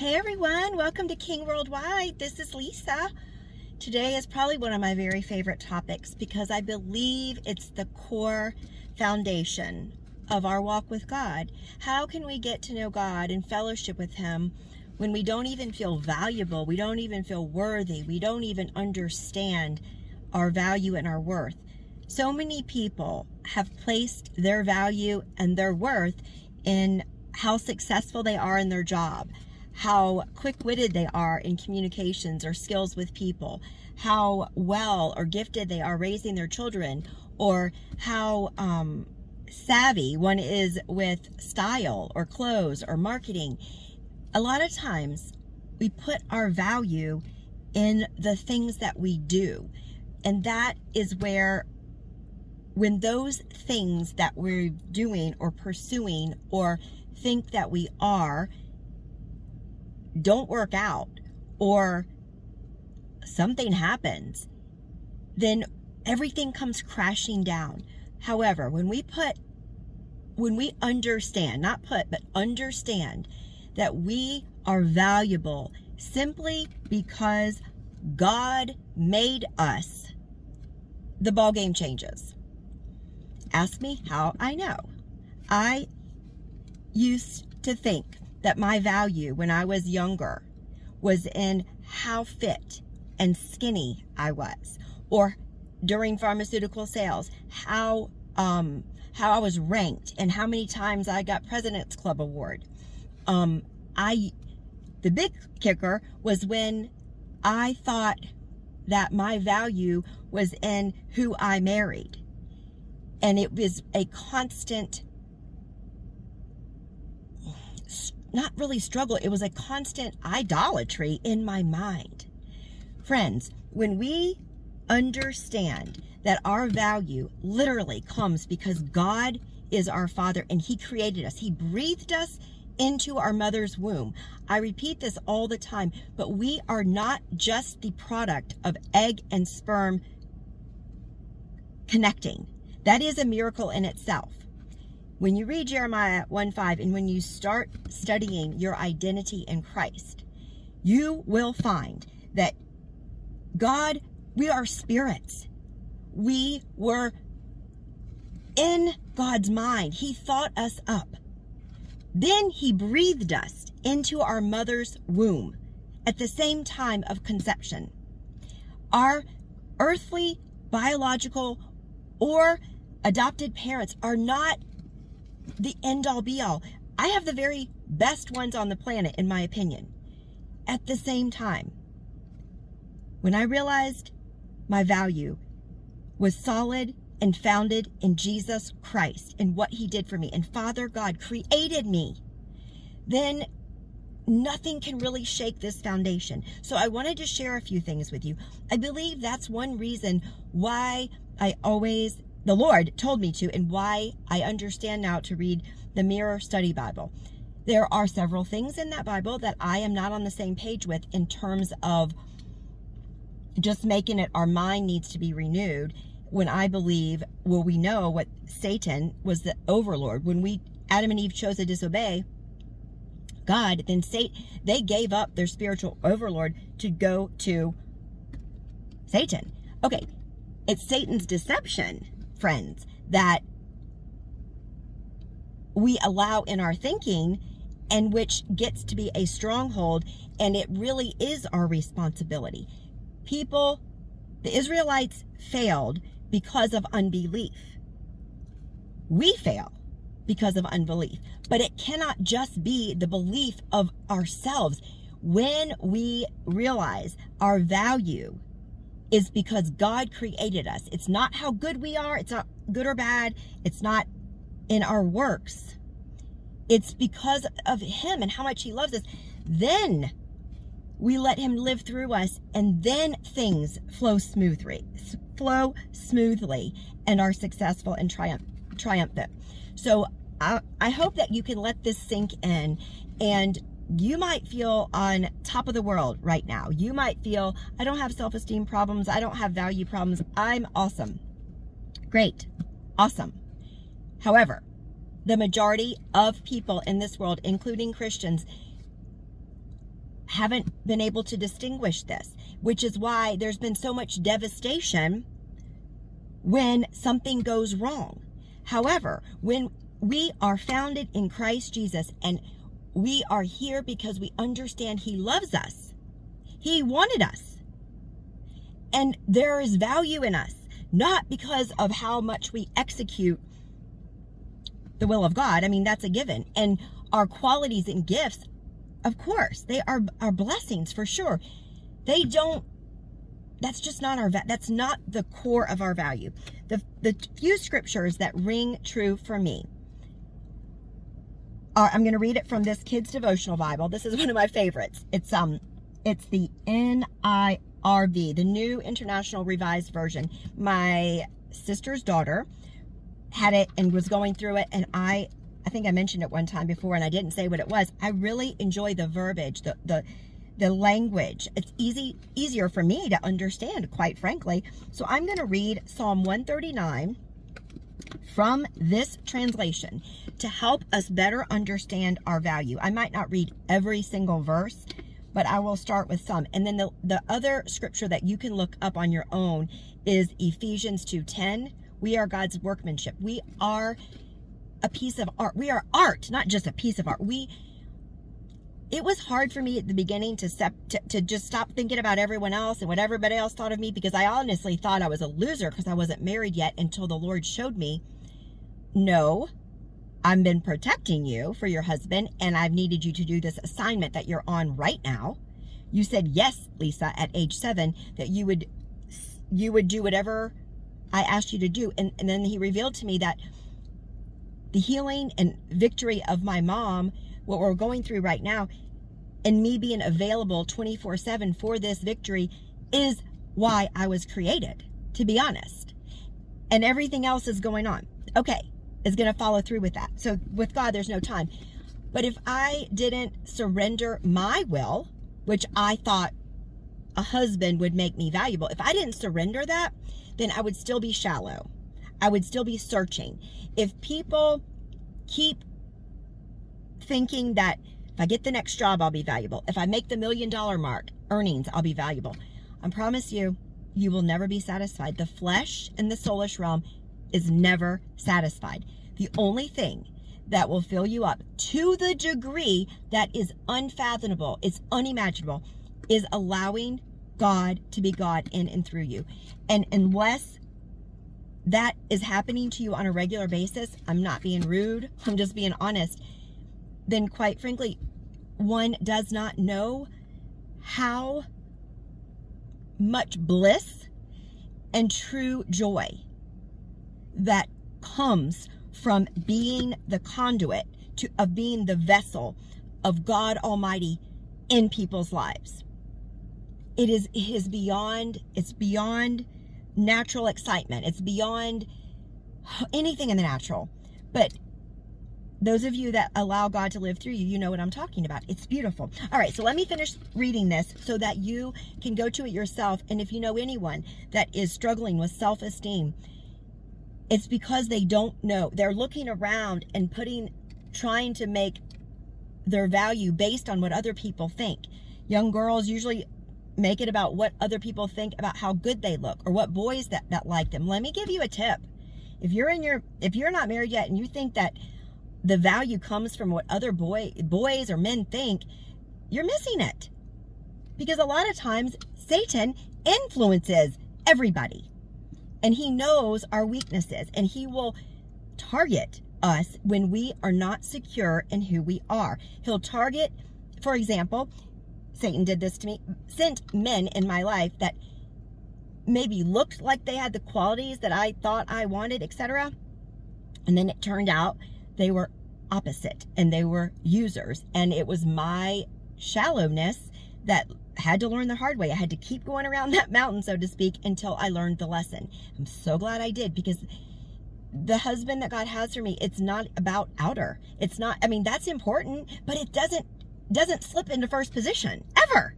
Hey everyone, welcome to King Worldwide. This is Lisa. Today is probably one of my very favorite topics because I believe it's the core foundation of our walk with God. How can we get to know God and fellowship with Him when we don't even feel valuable, we don't even feel worthy, we don't even understand our value and our worth? So many people have placed their value and their worth in how successful they are in their job how quick-witted they are in communications or skills with people, how well or gifted they are raising their children, or how um, savvy one is with style or clothes or marketing. A lot of times we put our value in the things that we do. And that is where when those things that we're doing or pursuing or think that we are don't work out or something happens, then everything comes crashing down. However, when we put, when we understand, not put, but understand that we are valuable simply because God made us, the ball game changes. Ask me how I know. I used to think that my value when I was younger was in how fit and skinny I was, or during pharmaceutical sales, how um, how I was ranked and how many times I got President's Club award. Um, I the big kicker was when I thought that my value was in who I married. And it was a constant not really struggle, it was a constant idolatry in my mind. Friends, when we understand that our value literally comes because God is our Father and He created us, He breathed us into our mother's womb. I repeat this all the time, but we are not just the product of egg and sperm connecting. That is a miracle in itself. When you read Jeremiah 1 5 and when you start studying your identity in Christ, you will find that God, we are spirits. We were in God's mind. He thought us up. Then he breathed us into our mother's womb at the same time of conception. Our earthly, biological, or adopted parents are not the end all be all. I have the very best ones on the planet, in my opinion. At the same time, when I realized my value was solid and founded in Jesus Christ and what he did for me, and Father God created me, then nothing can really shake this foundation. So I wanted to share a few things with you. I believe that's one reason why I always the Lord told me to and why I understand now to read the Mirror Study Bible. There are several things in that Bible that I am not on the same page with in terms of just making it our mind needs to be renewed when I believe, well, we know what Satan was the overlord. When we, Adam and Eve chose to disobey God, then Satan, they gave up their spiritual overlord to go to Satan. Okay, it's Satan's deception friends, that we allow in our thinking and which gets to be a stronghold and it really is our responsibility. People, the Israelites failed because of unbelief. We fail because of unbelief, but it cannot just be the belief of ourselves. When we realize our value is because God created us. It's not how good we are. It's not good or bad. It's not in our works. It's because of him and how much he loves us. Then we let him live through us and then things flow smoothly, flow smoothly and are successful and triumph, triumphant. So I, I hope that you can let this sink in and you might feel on top of the world right now. You might feel, I don't have self-esteem problems. I don't have value problems. I'm awesome. Great. Awesome. However, the majority of people in this world, including Christians, haven't been able to distinguish this, which is why there's been so much devastation when something goes wrong. However, when we are founded in Christ Jesus and we are here because we understand He loves us, He wanted us. And there is value in us, not because of how much we execute the will of God. I mean, that's a given. And our qualities and gifts, of course, they are, are blessings for sure. They don't, that's just not our, that's not the core of our value. The, the few scriptures that ring true for me are, I'm going to read it from this kid's devotional Bible. This is one of my favorites. It's, um, it's the NIRV, the New International Revised Version. My sister's daughter had it and was going through it and I I think I mentioned it one time before and I didn't say what it was. I really enjoy the verbiage, the the the language. It's easy easier for me to understand, quite frankly. So I'm going to read Psalm 139 from this translation to help us better understand our value. I might not read every single verse, but I will start with some. And then the, the other scripture that you can look up on your own is Ephesians 2.10, we are God's workmanship. We are a piece of art. We are art, not just a piece of art. We it was hard for me at the beginning to, step, to, to just stop thinking about everyone else and what everybody else thought of me because I honestly thought I was a loser because I wasn't married yet until the Lord showed me, no, I've been protecting you for your husband and I've needed you to do this assignment that you're on right now. You said yes, Lisa, at age seven, that you would you would do whatever I asked you to do. And, and then he revealed to me that the healing and victory of my mom, what we're going through right now, and me being available 24 7 for this victory is why I was created, to be honest. And everything else is going on. Okay, is going to follow through with that. So with God, there's no time. But if I didn't surrender my will, which I thought a husband would make me valuable, if I didn't surrender that, then I would still be shallow. I would still be searching. If people keep thinking that if I get the next job, I'll be valuable. If I make the million dollar mark, earnings, I'll be valuable. I promise you, you will never be satisfied. The flesh and the soulish realm is never satisfied. The only thing that will fill you up to the degree that is unfathomable, it's unimaginable, is allowing God to be God in and through you. And unless that is happening to you on a regular basis, I'm not being rude, I'm just being honest, then quite frankly, one does not know how much bliss and true joy that comes from being the conduit to, of being the vessel of God Almighty in people's lives. It is it is beyond it's beyond natural excitement. It's beyond anything in the natural. But those of you that allow God to live through you, you know what I'm talking about. It's beautiful. All right, so let me finish reading this so that you can go to it yourself. And if you know anyone that is struggling with self-esteem, it's because they don't know. They're looking around and putting, trying to make their value based on what other people think. Young girls usually make it about what other people think about how good they look or what boys that, that like them. Let me give you a tip. If you're in your, if you're not married yet and you think that the value comes from what other boy, boys or men think, you're missing it. Because a lot of times Satan influences everybody and he knows our weaknesses and he will target us when we are not secure in who we are. He'll target, for example, Satan did this to me, sent men in my life that maybe looked like they had the qualities that I thought I wanted, etc. And then it turned out they were opposite and they were users. And it was my shallowness that had to learn the hard way. I had to keep going around that mountain, so to speak, until I learned the lesson. I'm so glad I did because the husband that God has for me, it's not about outer. It's not, I mean, that's important, but it doesn't doesn't slip into first position ever.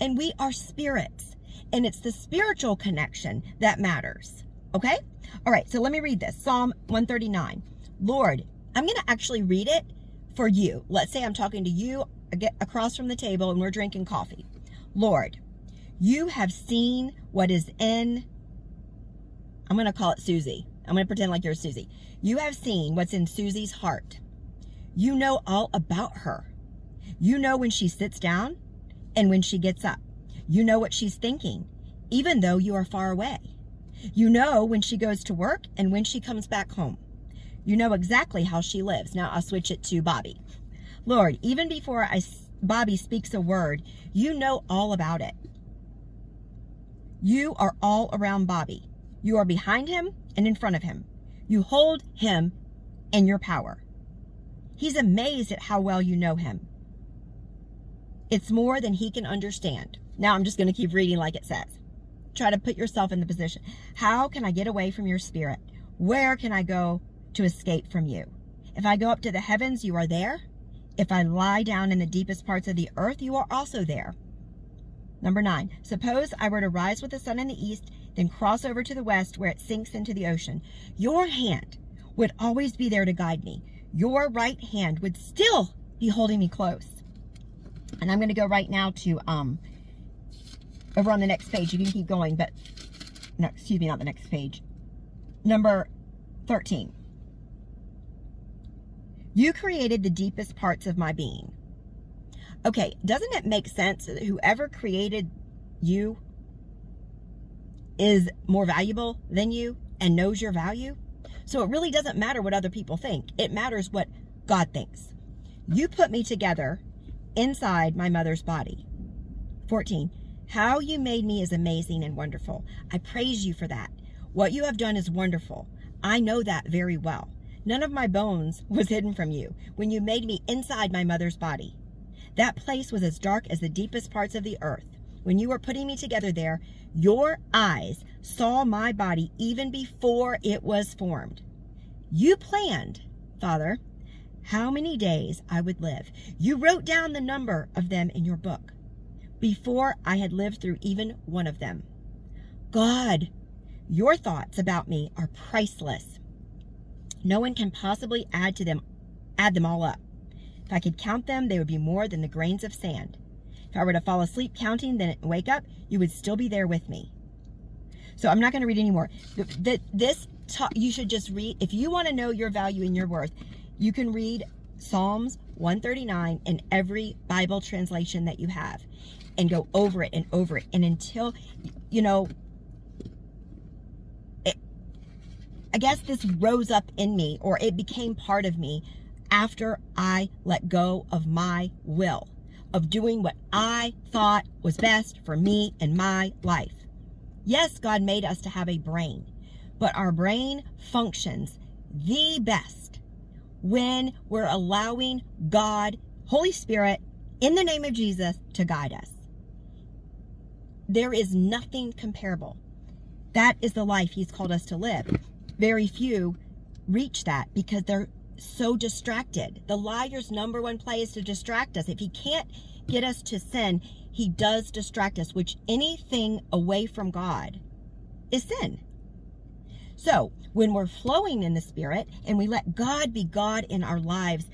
And we are spirits and it's the spiritual connection that matters. Okay? All right, so let me read this. Psalm 139. Lord, I'm going to actually read it for you. Let's say I'm talking to you across from the table and we're drinking coffee. Lord, you have seen what is in, I'm going to call it Susie. I'm going to pretend like you're Susie. You have seen what's in Susie's heart. You know all about her. You know when she sits down and when she gets up. You know what she's thinking, even though you are far away. You know when she goes to work and when she comes back home. You know exactly how she lives. Now I'll switch it to Bobby. Lord, even before I, Bobby speaks a word, you know all about it. You are all around Bobby. You are behind him and in front of him. You hold him in your power. He's amazed at how well you know him. It's more than he can understand. Now I'm just going to keep reading like it says. Try to put yourself in the position. How can I get away from your spirit? Where can I go to escape from you? If I go up to the heavens, you are there. If I lie down in the deepest parts of the earth, you are also there. Number nine, suppose I were to rise with the sun in the east, then cross over to the west where it sinks into the ocean. Your hand would always be there to guide me. Your right hand would still be holding me close. And I'm going to go right now to, um, over on the next page. You can keep going, but, no, excuse me, not the next page. Number 13. You created the deepest parts of my being. Okay, doesn't it make sense that whoever created you is more valuable than you and knows your value? So it really doesn't matter what other people think. It matters what God thinks. You put me together inside my mother's body. 14. How you made me is amazing and wonderful. I praise you for that. What you have done is wonderful. I know that very well. None of my bones was hidden from you when you made me inside my mother's body. That place was as dark as the deepest parts of the earth. When you were putting me together there, your eyes saw my body even before it was formed. You planned, Father, how many days I would live. You wrote down the number of them in your book before I had lived through even one of them. God, your thoughts about me are priceless. No one can possibly add to them, add them all up. If I could count them, they would be more than the grains of sand. If I were to fall asleep counting, then wake up, you would still be there with me. So I'm not going to read anymore. This you should just read. If you want to know your value and your worth, you can read Psalms 139 in every Bible translation that you have and go over it and over it. And until, you know, it, I guess this rose up in me or it became part of me after I let go of my will, of doing what I thought was best for me and my life. Yes, God made us to have a brain, but our brain functions the best when we're allowing God, Holy Spirit, in the name of Jesus, to guide us. There is nothing comparable. That is the life He's called us to live. Very few reach that because they're so distracted. The liar's number one play is to distract us. If he can't get us to sin, he does distract us, which anything away from God is sin. So when we're flowing in the Spirit and we let God be God in our lives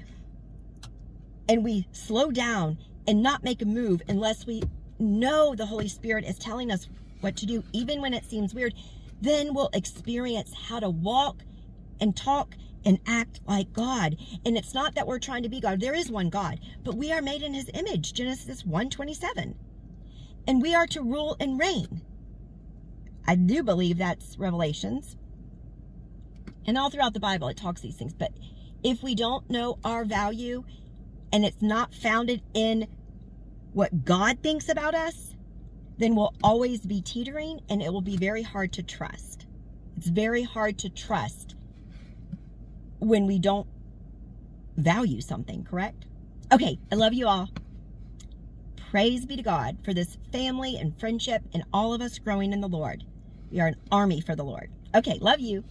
and we slow down and not make a move unless we know the Holy Spirit is telling us what to do, even when it seems weird, then we'll experience how to walk and talk and act like God. And it's not that we're trying to be God. There is one God, but we are made in his image, Genesis 1:27. And we are to rule and reign. I do believe that's Revelations. And all throughout the Bible it talks these things, but if we don't know our value and it's not founded in what God thinks about us, then we'll always be teetering and it will be very hard to trust. It's very hard to trust when we don't value something, correct? Okay, I love you all. Praise be to God for this family and friendship and all of us growing in the Lord. We are an army for the Lord. Okay, love you.